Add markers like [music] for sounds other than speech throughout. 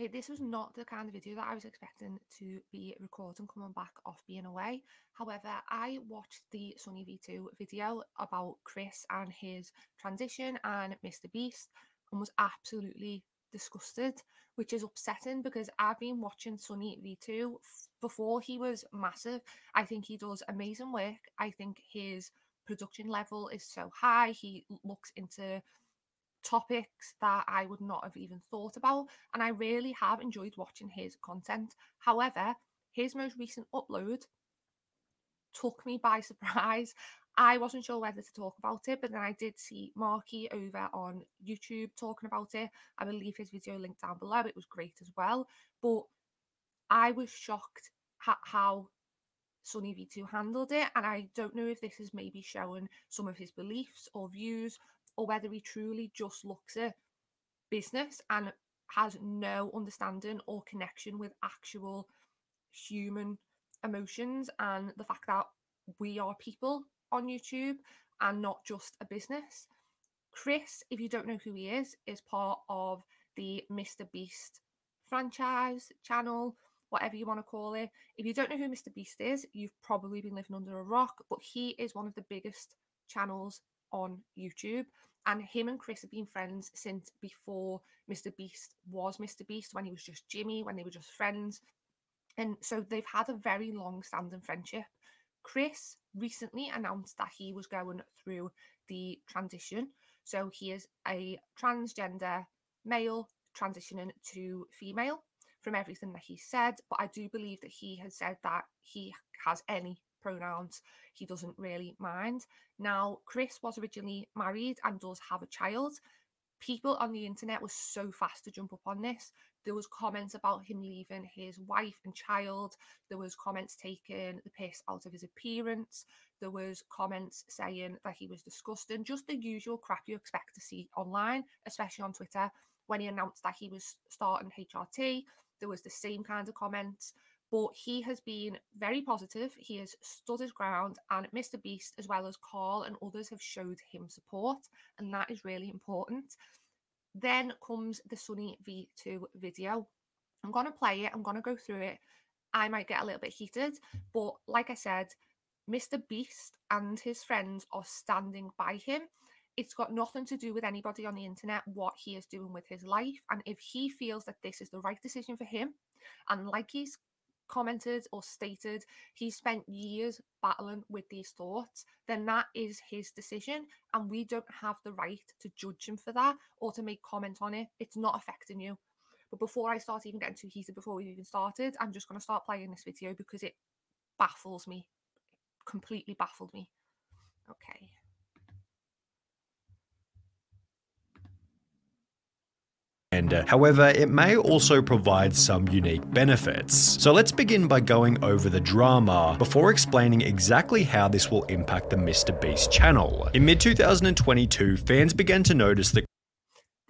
Like, this was not the kind of video that I was expecting to be recording coming back off being away. However, I watched the Sunny V2 video about Chris and his transition and Mr. Beast and was absolutely disgusted, which is upsetting because I've been watching Sunny V2 before he was massive. I think he does amazing work. I think his production level is so high. He looks into topics that I would not have even thought about. And I really have enjoyed watching his content. However, his most recent upload took me by [laughs] surprise. I wasn't sure whether to talk about it, but then I did see Marky over on YouTube talking about it. I will leave his video linked down below. It was great as well. But I was shocked at how Sunny V2 handled it. And I don't know if this is maybe showing some of his beliefs or views or whether he truly just looks at business and has no understanding or connection with actual human emotions and the fact that we are people on YouTube and not just a business. Chris, if you don't know who he is, is part of the Mr. Beast franchise channel, whatever you want to call it. If you don't know who Mr. Beast is, you've probably been living under a rock, but he is one of the biggest channels on YouTube. And him and Chris have been friends since before Mr. Beast was Mr. Beast, when he was just Jimmy, when they were just friends. And so they've had a very long standing friendship. Chris recently announced that he was going through the transition. So he is a transgender male transitioning to female from everything that he said. But I do believe that he has said that he has any pronouns he doesn't really mind. Now, Chris was originally married and does have a child. People on the internet were so fast to jump up on this. There was comments about him leaving his wife and child. There was comments taking the piss out of his appearance. There was comments saying that he was disgusting. Just the usual crap you expect to see online, especially on Twitter. When he announced that he was starting HRT, there was the same kind of comments but he has been very positive. He has stood his ground, and Mr. Beast, as well as Karl and others, have showed him support, and that is really important. Then comes the Sunny V2 video. I'm going to play it, I'm going to go through it. I might get a little bit heated, but like I said, Mr. Beast and his friends are standing by him. It's got nothing to do with anybody on the internet, what he is doing with his life. And if he feels that this is the right decision for him, and like he's commented or stated he spent years battling with these thoughts, then that is his decision. And we don't have the right to judge him for that or to make comment on it. It's not affecting you. But before I start even getting too heated, before we've even started, I'm just going to start playing this video because it baffles me, completely baffled me. Okay. However, it may also provide some unique benefits. So let's begin by going over the drama before explaining exactly how this will impact the Mr. Beast channel. In mid 2022, fans began to notice that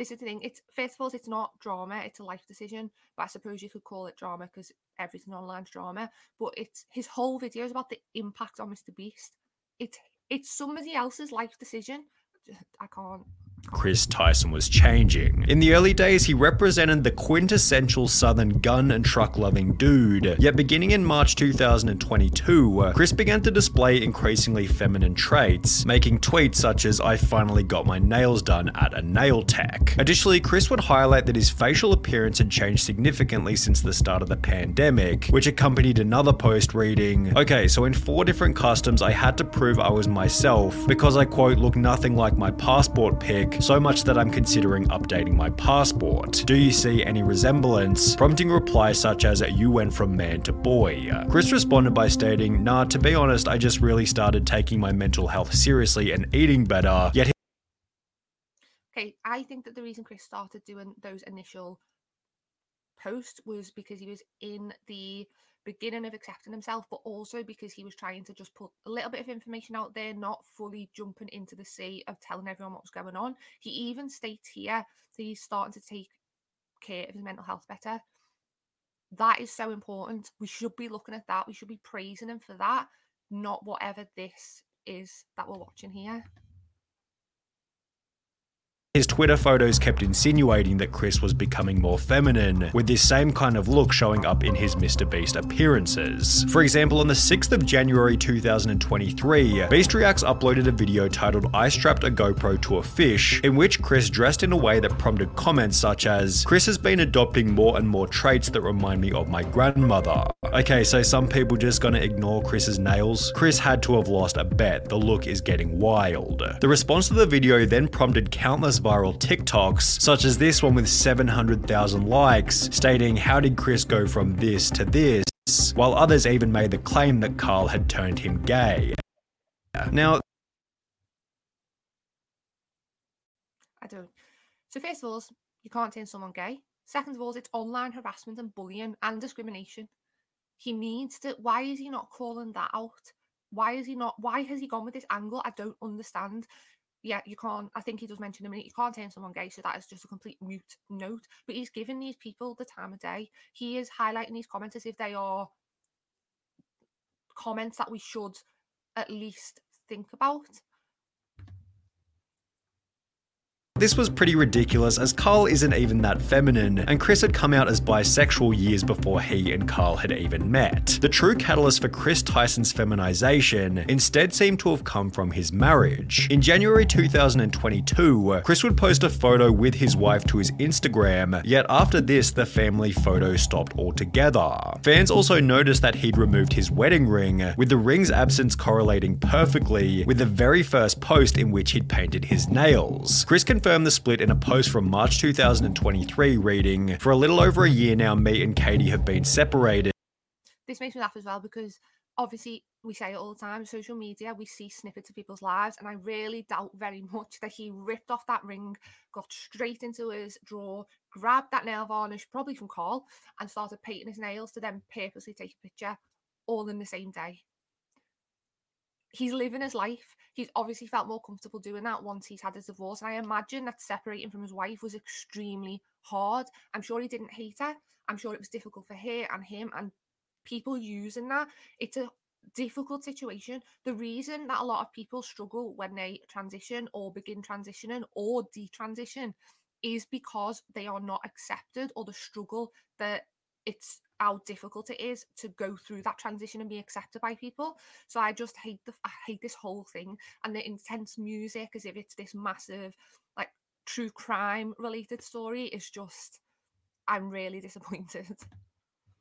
this is the thing. It's first of all, it's not drama; it's a life decision. But I suppose you could call it drama because everything online is drama. But it's his whole video is about the impact on Mr. Beast. It's it's somebody else's life decision. [laughs] I can't. Chris Tyson was changing. In the early days, he represented the quintessential southern gun and truck loving dude. Yet beginning in March 2022, Chris began to display increasingly feminine traits, making tweets such as, I finally got my nails done at a nail tech. Additionally, Chris would highlight that his facial appearance had changed significantly since the start of the pandemic, which accompanied another post reading, Okay, so in four different customs, I had to prove I was myself because I quote, look nothing like my passport pic so much that I'm considering updating my passport. Do you see any resemblance? Prompting replies such as, You went from man to boy. Chris responded by stating, Nah, to be honest, I just really started taking my mental health seriously and eating better, yet Okay, I think that the reason Chris started doing those initial posts was because he was in the beginning of accepting himself, but also because he was trying to just put a little bit of information out there, not fully jumping into the sea of telling everyone what was going on. He even states here that he's starting to take care of his mental health better. That is so important. We should be looking at that. We should be praising him for that, not whatever this is that we're watching here. His Twitter photos kept insinuating that Chris was becoming more feminine, with this same kind of look showing up in his Mr. Beast appearances. For example, on the 6th of January 2023, Beast Reacts uploaded a video titled I strapped a GoPro to a fish, in which Chris dressed in a way that prompted comments such as, Chris has been adopting more and more traits that remind me of my grandmother. Okay, so some people just gonna ignore Chris's nails? Chris had to have lost a bet, the look is getting wild. The response to the video then prompted countless viral TikToks, such as this one with 700,000 likes, stating, How did Chris go from this to this? While others even made the claim that Karl had turned him gay. Now, I don't. So, first of all, you can't turn someone gay. Second of all, it's online harassment and bullying and discrimination. He needs to. Why is he not calling that out? Why is he not? Why has he gone with this angle? I don't understand yeah, you can't. I think he does mention a minute. You can't turn someone gay, so that is just a complete mute note. But he's giving these people the time of day. He is highlighting these comments as if they are comments that we should at least think about. This was pretty ridiculous as Karl isn't even that feminine, and Chris had come out as bisexual years before he and Karl had even met. The true catalyst for Chris Tyson's feminization instead seemed to have come from his marriage. In January 2022, Chris would post a photo with his wife to his Instagram, yet after this, the family photo stopped altogether. Fans also noticed that he'd removed his wedding ring, with the ring's absence correlating perfectly with the very first post in which he'd painted his nails. Chris confirmed confirmed the split in a post from March 2023 reading, For a little over a year now, me and Katie have been separated. This makes me laugh as well because obviously we say it all the time social media we see snippets of people's lives and i really doubt very [laughs] much that he ripped off that ring got straight into his drawer grabbed that nail varnish probably from karl and started painting his nails to then purposely take a picture all in the same day he's living his life he's obviously felt more comfortable doing that once he's had his divorce. And I imagine that separating from his wife was extremely hard. I'm sure he didn't hate her. I'm sure it was difficult for her and him and people using that. It's a difficult situation. The reason that a lot of people struggle when they transition or begin transitioning or detransition is because they are not accepted or the struggle that it's how difficult it is to go through that transition and be accepted by people. So I just hate the I hate this whole thing and the intense music as if it's this massive like true crime related story is just I'm really [laughs] disappointed.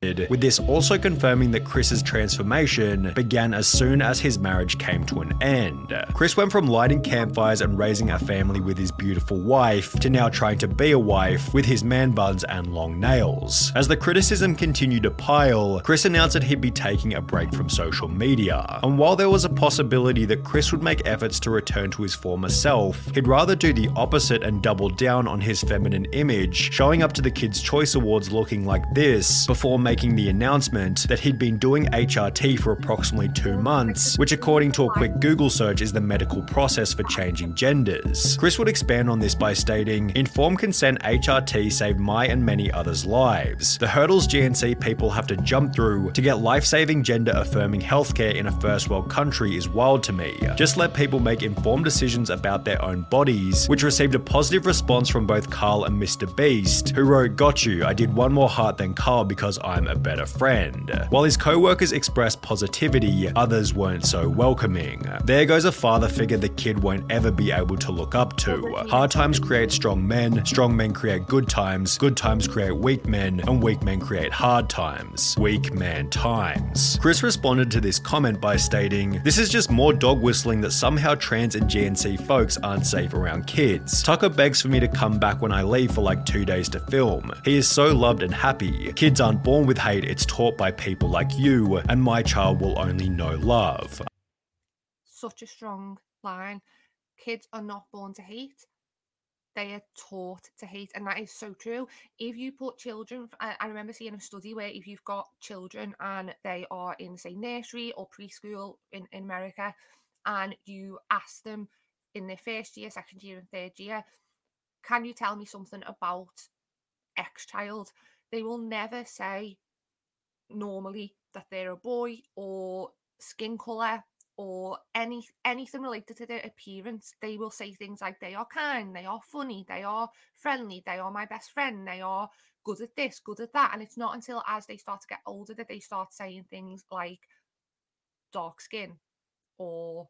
With this also confirming that Chris's transformation began as soon as his marriage came to an end. Chris went from lighting campfires and raising a family with his beautiful wife to now trying to be a wife with his man buns and long nails. As the criticism continued to pile, Chris announced that he'd be taking a break from social media. And while there was a possibility that Chris would make efforts to return to his former self, he'd rather do the opposite and double down on his feminine image, showing up to the Kids' Choice Awards looking like this before making the announcement that he'd been doing HRT for approximately two months, which, according to a quick Google search, is the medical process for changing genders. Chris would expand on this by stating, Informed consent HRT saved my and many others' lives. The hurdles GNC people have to jump through to get life saving gender affirming healthcare in a first world country is wild to me. Just let people make informed decisions about their own bodies, which received a positive response from both Karl and Mr. Beast, who wrote, Got you, I did one more heart than Karl because I'm a better friend. While his co workers expressed positivity, others weren't so welcoming. There goes a father figure the kid won't ever be able to look up to. Hard times create strong men, strong men create good times, good times create weak men, and weak men create hard times. Weak man times. Chris responded to this comment by stating, This is just more dog whistling that somehow trans and GNC folks aren't safe around kids. Tucker begs for me to come back when I leave for like two days to film. He is so loved and happy. Kids aren't born with hate, it's taught by people like you, and my child will only know love. Such a strong line. Kids are not born to hate. They are taught to hate, and that is so true. If you put children, I, remember seeing a study where if you've got children and they are in, say, nursery or preschool in, in America, and you ask them in their first year, second year, and third year, can you tell me something about X child? They will never say normally that they're a boy or skin color or any anything related to their appearance, they will say things like they are kind, they are funny, they are friendly, they are my best friend, they are good at this, good at that. And it's not until as they start to get older that they start saying things like dark skin or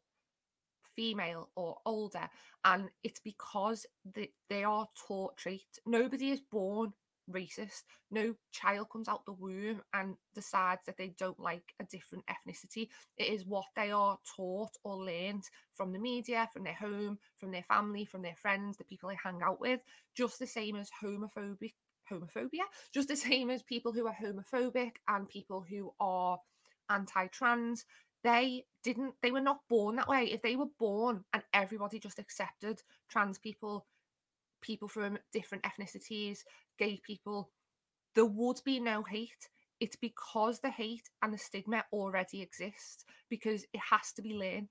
female or older. And it's because they, they are taught traits. Nobody is born racist. No child comes out the womb and decides that they don't like a different ethnicity. It is what they are taught or learned from the media, from their home, from their family, from their friends, the people they hang out with, just the same as homophobic homophobia, just the [laughs] same as people who are homophobic and people who are anti-trans. They didn't they were not born that way. If they were born and everybody just accepted trans people people from different ethnicities, gay people, there would be no hate. It's because the hate and the stigma already exists because it has to be learned.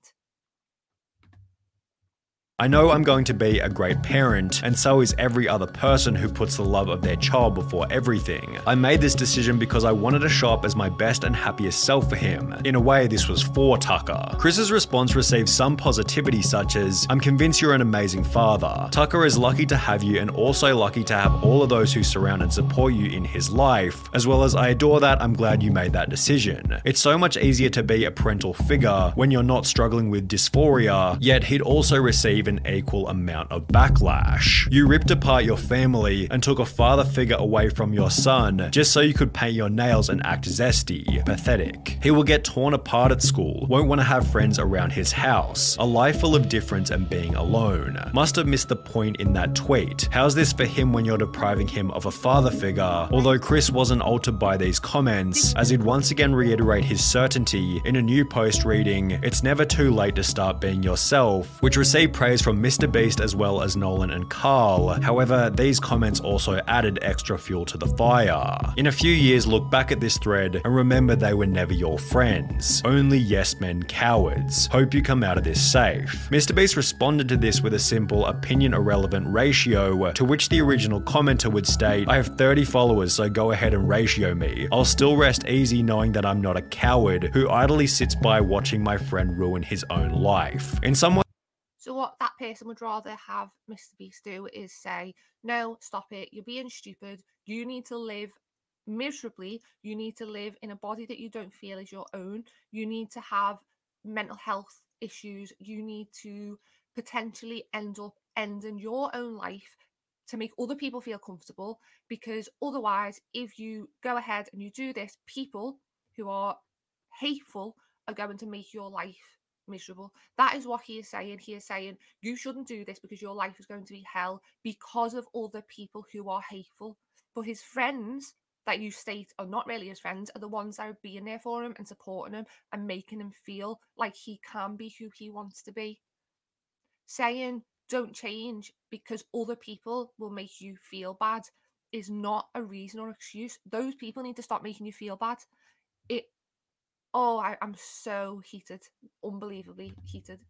I know I'm going to be a great parent, and so is every other person who puts the love of their child before everything. I made this decision because I wanted to show up as my best and happiest self for him. In a way, this was for Tucker. Chris's response received some positivity, such as, I'm convinced you're an amazing father. Tucker is lucky to have you and also lucky to have all of those who surround and support you in his life, as well as I adore that, I'm glad you made that decision. It's so much easier to be a parental figure when you're not struggling with dysphoria, yet he'd also receive an equal amount of backlash. You ripped apart your family and took a father figure away from your son just so you could paint your nails and act zesty. Pathetic. He will get torn apart at school, won't want to have friends around his house, a life full of difference and being alone. Must have missed the point in that tweet. How's this for him when you're depriving him of a father figure? Although Chris wasn't altered by these comments, as he'd once again reiterate his certainty in a new post reading, It's never too late to start being yourself, which received praise from Mr. Beast as well as Nolan and Karl. However, these comments also added extra fuel to the fire. In a few years, look back at this thread and remember they were never your friends. Only yes men cowards. Hope you come out of this safe. Mr. Beast responded to this with a simple opinion irrelevant ratio, to which the original commenter would state, I have 30 followers, so go ahead and ratio me. I'll still rest easy knowing that I'm not a coward who idly sits by watching my friend ruin his own life. In some way, person would rather have Mr. Beast do is say, no, stop it. You're being stupid. You need to live miserably. You need to live in a body that you don't feel is your own. You need to have mental health issues. You need to potentially end up ending your own life to make other people feel comfortable because otherwise if you go ahead and you do this people who are hateful are going to make your life miserable. That is what he is saying. He is saying you shouldn't do this because your life is going to be hell because of other people who are hateful. But his friends that you state are not really his friends are the ones that are being there for him and supporting him and making him feel like he can be who he wants to be. Saying don't change because other people will make you feel bad is not a reason or excuse. Those people need to stop making you feel bad. It Oh, I, I'm so heated, unbelievably heated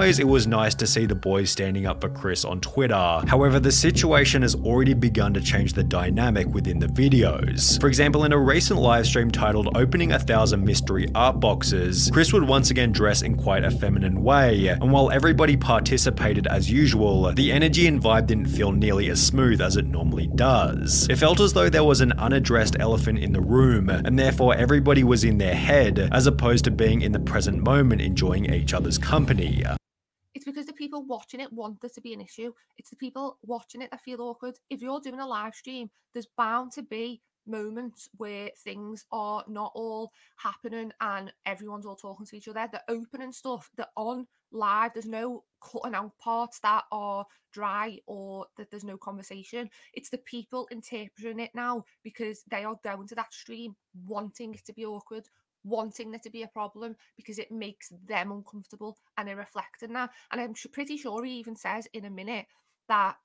it was nice to see the boys standing up for Chris on Twitter. However, the situation has already begun to change the dynamic within the videos. For example, in a recent live stream titled Opening a Thousand Mystery Art Boxes, Chris would once again dress in quite a feminine way, and while everybody participated as usual, the energy and vibe didn't feel nearly as smooth as it normally does. It felt as though there was an unaddressed elephant in the room, and therefore everybody was in their head, as opposed to being in the present moment enjoying each other's company. It's because the people watching it want there to be an issue. It's the people watching it that feel awkward. If you're doing a live stream, there's bound to be moments where things are not all happening and everyone's all talking to each other. The opening stuff, the on live, there's no cutting out parts that are dry or that there's no conversation. It's the people interpreting it now because they are going to that stream wanting it to be awkward, wanting there to be a problem because it makes them uncomfortable and they're reflecting that. And I'm pretty sure he even says in a minute that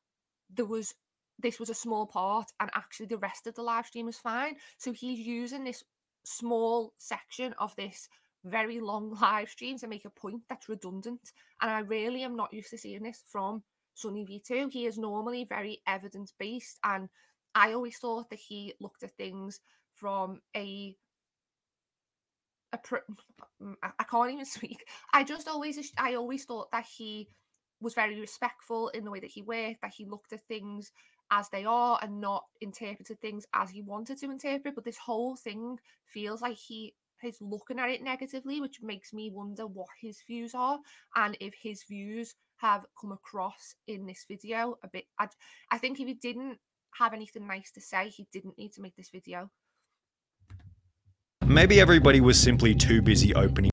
there was this was a small part and actually the rest of the live stream was fine. So he's using this small section of this very long [laughs] live stream to make a point that's redundant. And I really am not used to seeing this from Sunny V2. He is normally very evidence based and I always thought that he looked at things from a a mm, I can't even [laughs] speak. I just always I always thought that he was very respectful in the way that he worked, that he looked at things as they are and not interpreted things as he wanted to interpret. But this whole thing feels like he is looking at it negatively, which makes me wonder what his views are and if his views have come across in this video a bit. I, I think if he didn't have anything nice to say, he didn't need to make this video. Maybe everybody was simply too busy opening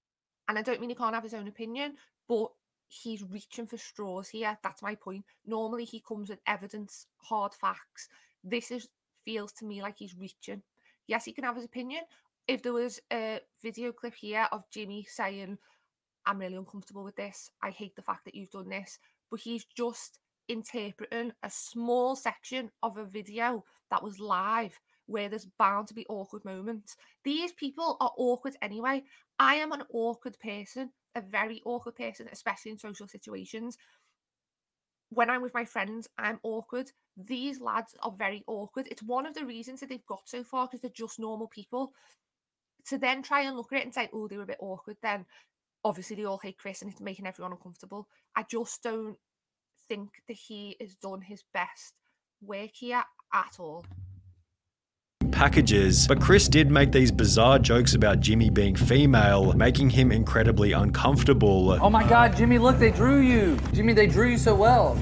And I don't mean he can't have his own opinion, but he's reaching for straws here. That's my point. Normally he comes with evidence, hard facts. This is feels to me like he's reaching. Yes, he can have his opinion. If there was a video clip here of Jimmy saying, I'm really uncomfortable with this, I hate the fact that you've done this, but he's just interpreting a small section of a video that was live where there's bound to be awkward moments. These people are awkward anyway. I am an awkward person, a very awkward person, especially in social situations. When I'm with my friends, I'm awkward. These lads are very awkward. It's one of the reasons that they've got so far because they're just normal people. To then try and look at it and say, oh, they were a bit awkward, then obviously they all hate Chris and it's making everyone uncomfortable. I just don't think that he has done his best work here at all. Packages, but Chris did make these bizarre jokes about Jimmy being female, making him incredibly uncomfortable. Oh my god, Jimmy, look, they drew you. Jimmy, they drew you so well.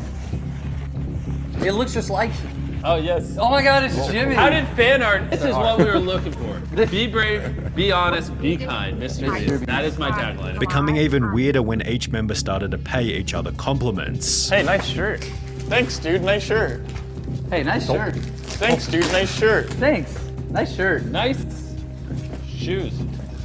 It looks just like you. Oh yes. Oh my god, it's Jimmy. How did fan art? This is what we were looking for. [laughs] Be brave, be honest, be kind, Mr. mischievous. That is my tagline. Becoming even weirder when each member started to pay each other compliments. Hey, nice shirt. Thanks, dude. Nice shirt. Hey, nice shirt. Thanks, dude. Nice shirt. Thanks. Nice shirt. Nice shoes.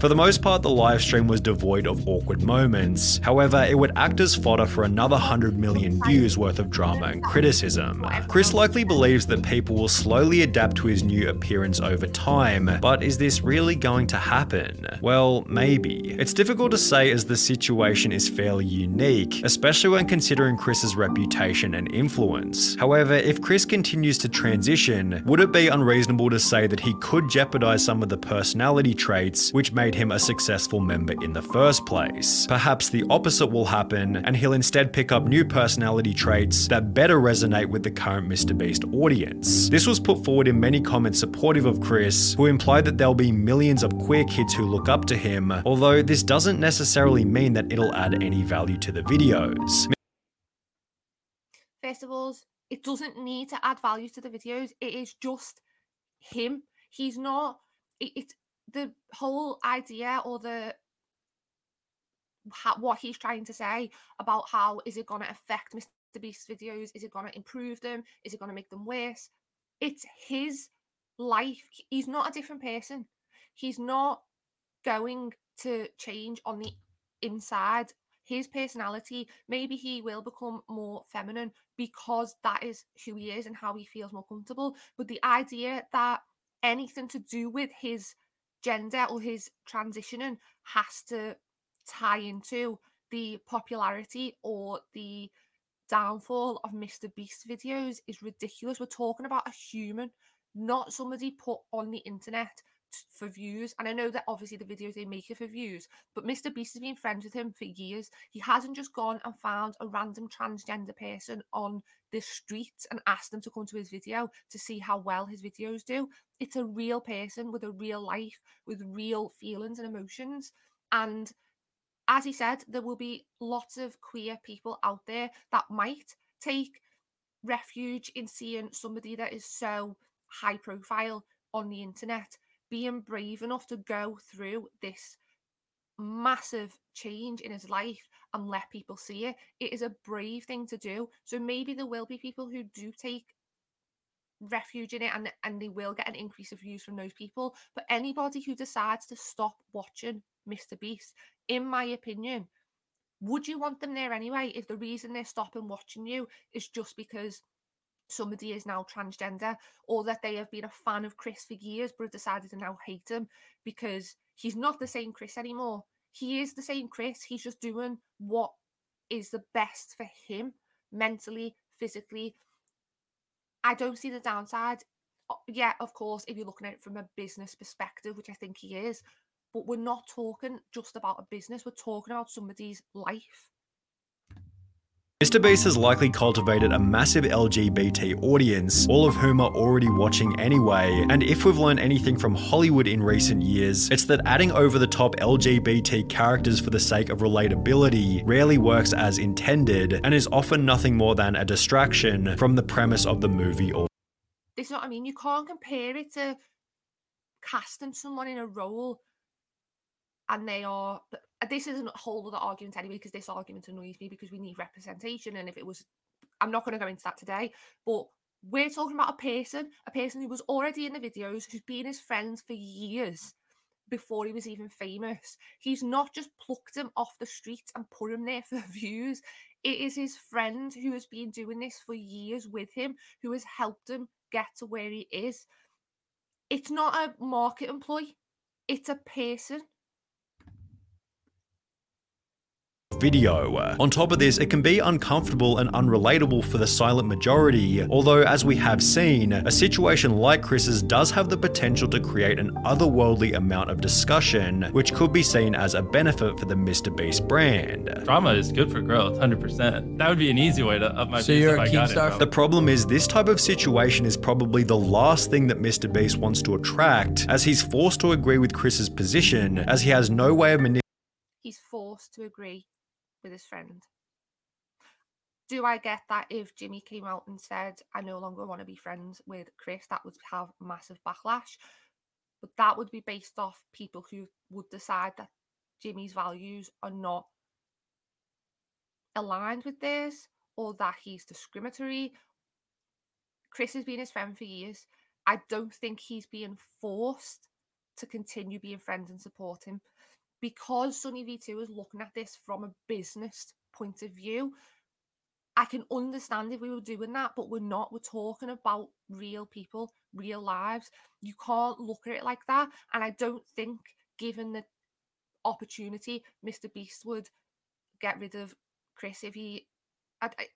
For the most part, the live stream was devoid of awkward moments. However, it would act as fodder for another 100 million views worth of drama and criticism. Chris likely believes that people will slowly adapt to his new appearance over time, but is this really going to happen? Well, maybe. It's difficult to say as the situation is fairly unique, especially when considering Chris's reputation and influence. However, if Chris continues to transition, would it be unreasonable to say that he could jeopardize some of the personality traits which made him a successful member in the first place? Perhaps the opposite will happen, and he'll instead pick up new personality traits that better resonate with the current Mr. Beast audience. This was put forward in many comments supportive of Chris, who implied that there'll be millions of queer kids who look up to him, although this doesn't necessarily mean that it'll add any value to the videos. All, it doesn't need to add value to the videos. It is just him. He's not. It, it's the whole idea or the how, what he's trying to say about how is it going to affect Mr. Beast's videos? Is it going to improve them? Is it going to make them worse? It's his life. He's not a different person. He's not going to change on the inside. His personality, maybe he will become more feminine because that is who he is and how he feels more comfortable. But the idea that anything to do with his gender or his transitioning has to tie into the popularity or the downfall of Mr. Beast videos is ridiculous. We're talking about a human, not somebody put on the internet for views. And I know that obviously the videos they make are for views, but Mr. Beast has been friends with him for years. He hasn't just gone and found a random transgender person on the street and asked them to come to his video to see how well his videos do. It's a real person with a real life, with real feelings and emotions. And as he said, there will be lots of queer people out there that might take refuge in seeing somebody that is so high profile on the internet being brave enough to go through this massive change in his life and let people see it. It is a brave thing to do. So maybe there will be people who do take refuge in it and and they will get an increase of views from those people but anybody who decides to stop watching Mr Beast in my opinion would you want them there anyway if the reason they're stopping watching you is just because somebody is now transgender or that they have been a fan of Chris for years but have decided to now hate him because he's not the same Chris anymore he is the same Chris he's just doing what is the best for him mentally physically I don't see the downside. Yeah, of course, if you're looking at it from a business perspective, which I think he is, but we're not talking just about a business, we're talking about somebody's life. Mr. Beast has likely cultivated a massive LGBT audience, all of whom are already watching anyway. And if we've learned anything from Hollywood in recent years, it's that adding over the top LGBT characters for the sake of relatability rarely works as intended and is often nothing more than a distraction from the premise of the movie or This is what I mean. You can't compare it to casting someone in a role and they are Uh, this is a whole other argument anyway because this argument annoys me because we need representation and if it was i'm not going to go into that today but we're talking about a person a person who was already in the videos who's been his friends for years before he was even famous. He's not just plucked him off the street and put him there for [laughs] views. It is his friend who has been doing this for years with him who has helped him get to where he is. It's not a market employee. It's a person video. On top of this, it can be uncomfortable and unrelatable for the silent majority, although as we have seen, a situation like Chris's does have the potential to create an otherworldly amount of discussion, which could be seen as a benefit for the Mr. Beast brand. Drama is good for growth, 100%. That would be an easy way to up my So you're if a I got star it. The problem is, this type of situation is probably the last thing that Mr. Beast wants to attract, as he's forced to agree with Chris's position, as he has no way of manipulating he's forced to agree with his friend. Do I get that if Jimmy came out and said, I no longer want to be friends with Chris, that would have massive backlash? But that would be based off people who would decide that Jimmy's values are not aligned with theirs or that he's discriminatory. Chris has been his friend for years. I don't think he's being forced to continue being friends and support him because Sunny V2 is looking at this from a business point of view, I can understand if we were doing that, but we're not. We're talking about real people, real lives. You can't look at it like that. And I don't think, given the opportunity, Mr. Beast would get rid of Chris if he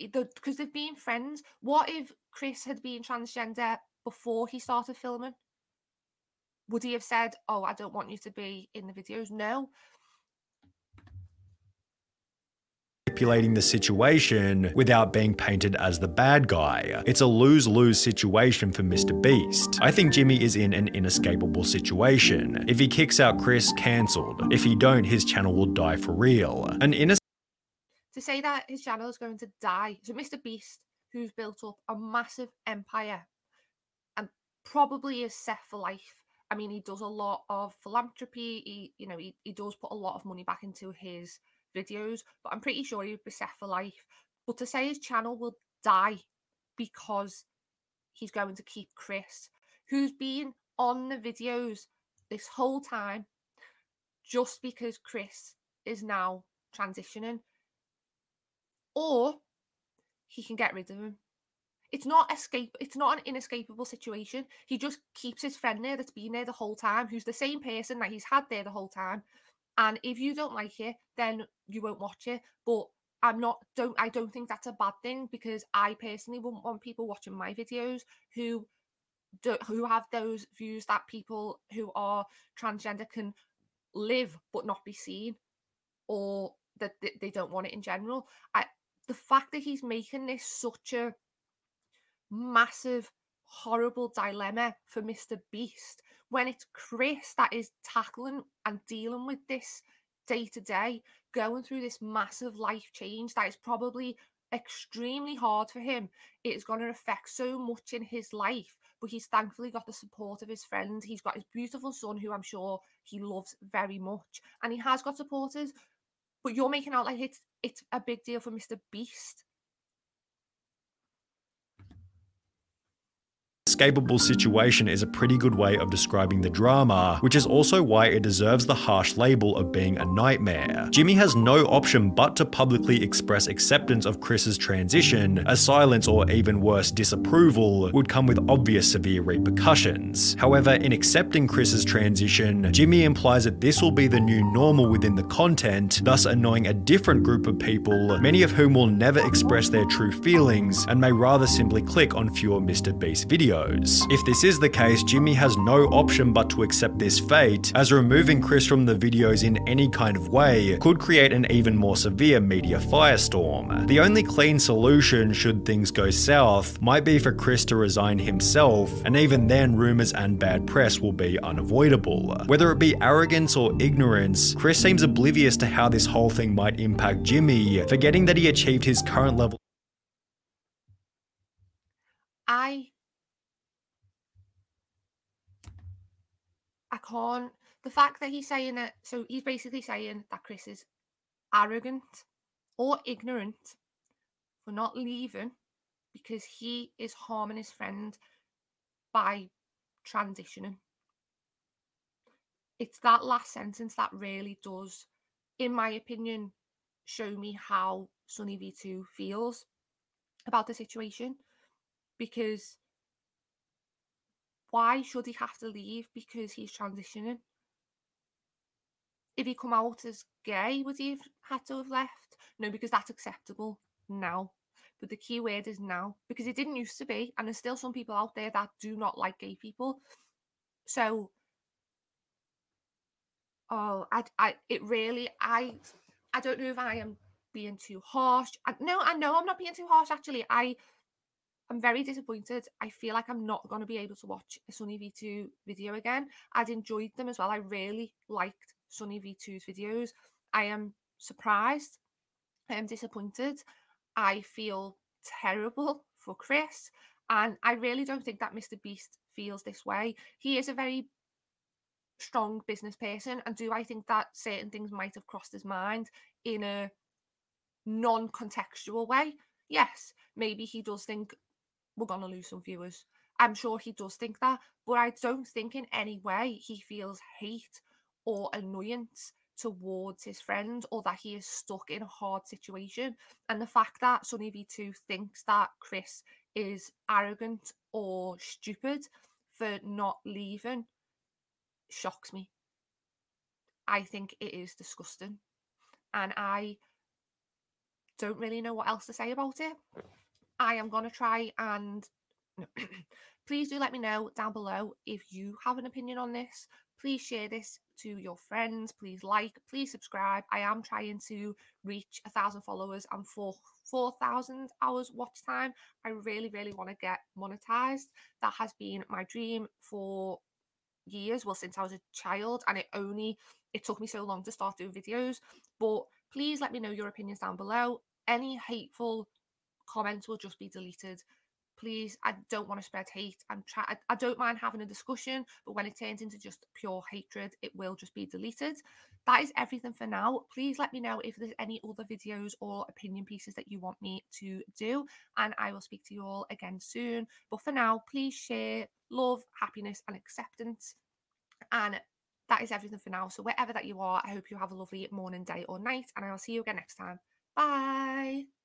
because uh, they've been friends. What if Chris had been transgender before he started filming? Would he have said, "Oh, I don't want you to be in the videos"? No. manipulating the situation without being painted as the bad guy. It's a lose lose situation for Mr. Beast. I think Jimmy is in an inescapable situation. If he kicks out Chris, cancelled. If he don't, his channel will die for real. An innes- to say that his channel is going to die. So Mr. Beast, who's built up a massive empire and probably is set for life. I mean, he does a lot of philanthropy. He, you know, he, he does put a lot of money back into his videos, but I'm pretty sure he would be set for life. But to say his channel will die because he's going to keep Chris, who's been on the videos this whole time, just because Chris is now transitioning, or he can get rid of him. It's not escape. It's not an inescapable situation. He just keeps his friend there that's been there the whole time, who's the same person that he's had there the whole time. And if you don't like it, then you won't watch it. But I'm not don't I don't think that's a bad thing because I personally wouldn't want people watching my videos who do, who have those views that people who are transgender can live but not be seen or that they don't want it in general. I the fact that he's making this such a massive horrible dilemma for Mr. Beast when it's Chris that is tackling and dealing with this day to day, going through this massive life change that is probably extremely hard for him. It's going to affect so much in his life, but he's thankfully got the support of his friends. He's got his beautiful son, who I'm sure he loves very much, and he has got supporters. But you're making out like it's it's a big deal for Mr. Beast inescapable situation is a pretty good way of describing the drama, which is also why it deserves the harsh label of being a nightmare. Jimmy has no option but to publicly express acceptance of Chris's transition, as silence or even worse, disapproval would come with obvious severe repercussions. However, in accepting Chris's transition, Jimmy implies that this will be the new normal within the content, thus annoying a different group of people, many of whom will never express their true feelings and may rather simply click on fewer Mr. Beast videos If this is the case, Jimmy has no option but to accept this fate, as removing Chris from the videos in any kind of way could create an even more severe media firestorm. The only clean solution, should things go south, might be for Chris to resign himself, and even then, rumours and bad press will be unavoidable. Whether it be arrogance or ignorance, Chris seems oblivious to how this whole thing might impact Jimmy, forgetting that he achieved his current level. I can't the fact that he's saying that so he's basically saying that Chris is arrogant or ignorant for not leaving because he is harming his friend by transitioning. It's that last sentence that really does, in my opinion, show me how Sunny V2 feels about the situation. Because why should he have to leave because he's transitioning? If he come out as gay, would he have had to have left? No, because that's acceptable now. But the key word is now because it didn't used to be, and there's still some people out there that do not like gay people. So, oh, I, I, it really, I, I don't know if I am being too harsh. I, no, I know I'm not being too harsh. Actually, I, I'm very disappointed. I feel like I'm not going to be able to watch a Sunny V2 video again. I'd enjoyed them as well. I really liked Sunny V2's videos. I am surprised. I am disappointed. I feel terrible for Chris. And I really don't think that Mr. Beast feels this way. He is a very strong business person. And do I think that certain things might have crossed his mind in a non contextual way? Yes, maybe he does think we're going to lose some viewers. I'm sure he does think that, but I don't think in any way he feels hate or annoyance towards his friend or that he is stuck in a hard situation. And the fact that Sunny V2 thinks that Chris is arrogant or stupid for not leaving shocks me. I think it is disgusting. And I don't really know what else to say about it. I am going to try and [clears throat] please do let me know down below if you have an opinion on this. Please share this to your friends. Please like, please subscribe. I am trying to reach a thousand followers and four four thousand hours watch time. I really, really want to get monetized. That has been my dream for years. Well, since I was a child, and it only it took me so long to start doing videos. But please let me know your opinions down below. Any hateful comments will just be deleted. Please i don't want to spread hate. I'm try I, I, don't mind having a discussion but when it turns into just pure hatred it will just be deleted. That is everything for now. Please let me know if there's any other videos or opinion pieces that you want me to do and i will speak to you all again soon. But for now please share love happiness and acceptance. And that is everything for now. So wherever that you are i hope you have a lovely morning day or night and i will see you again next time. Bye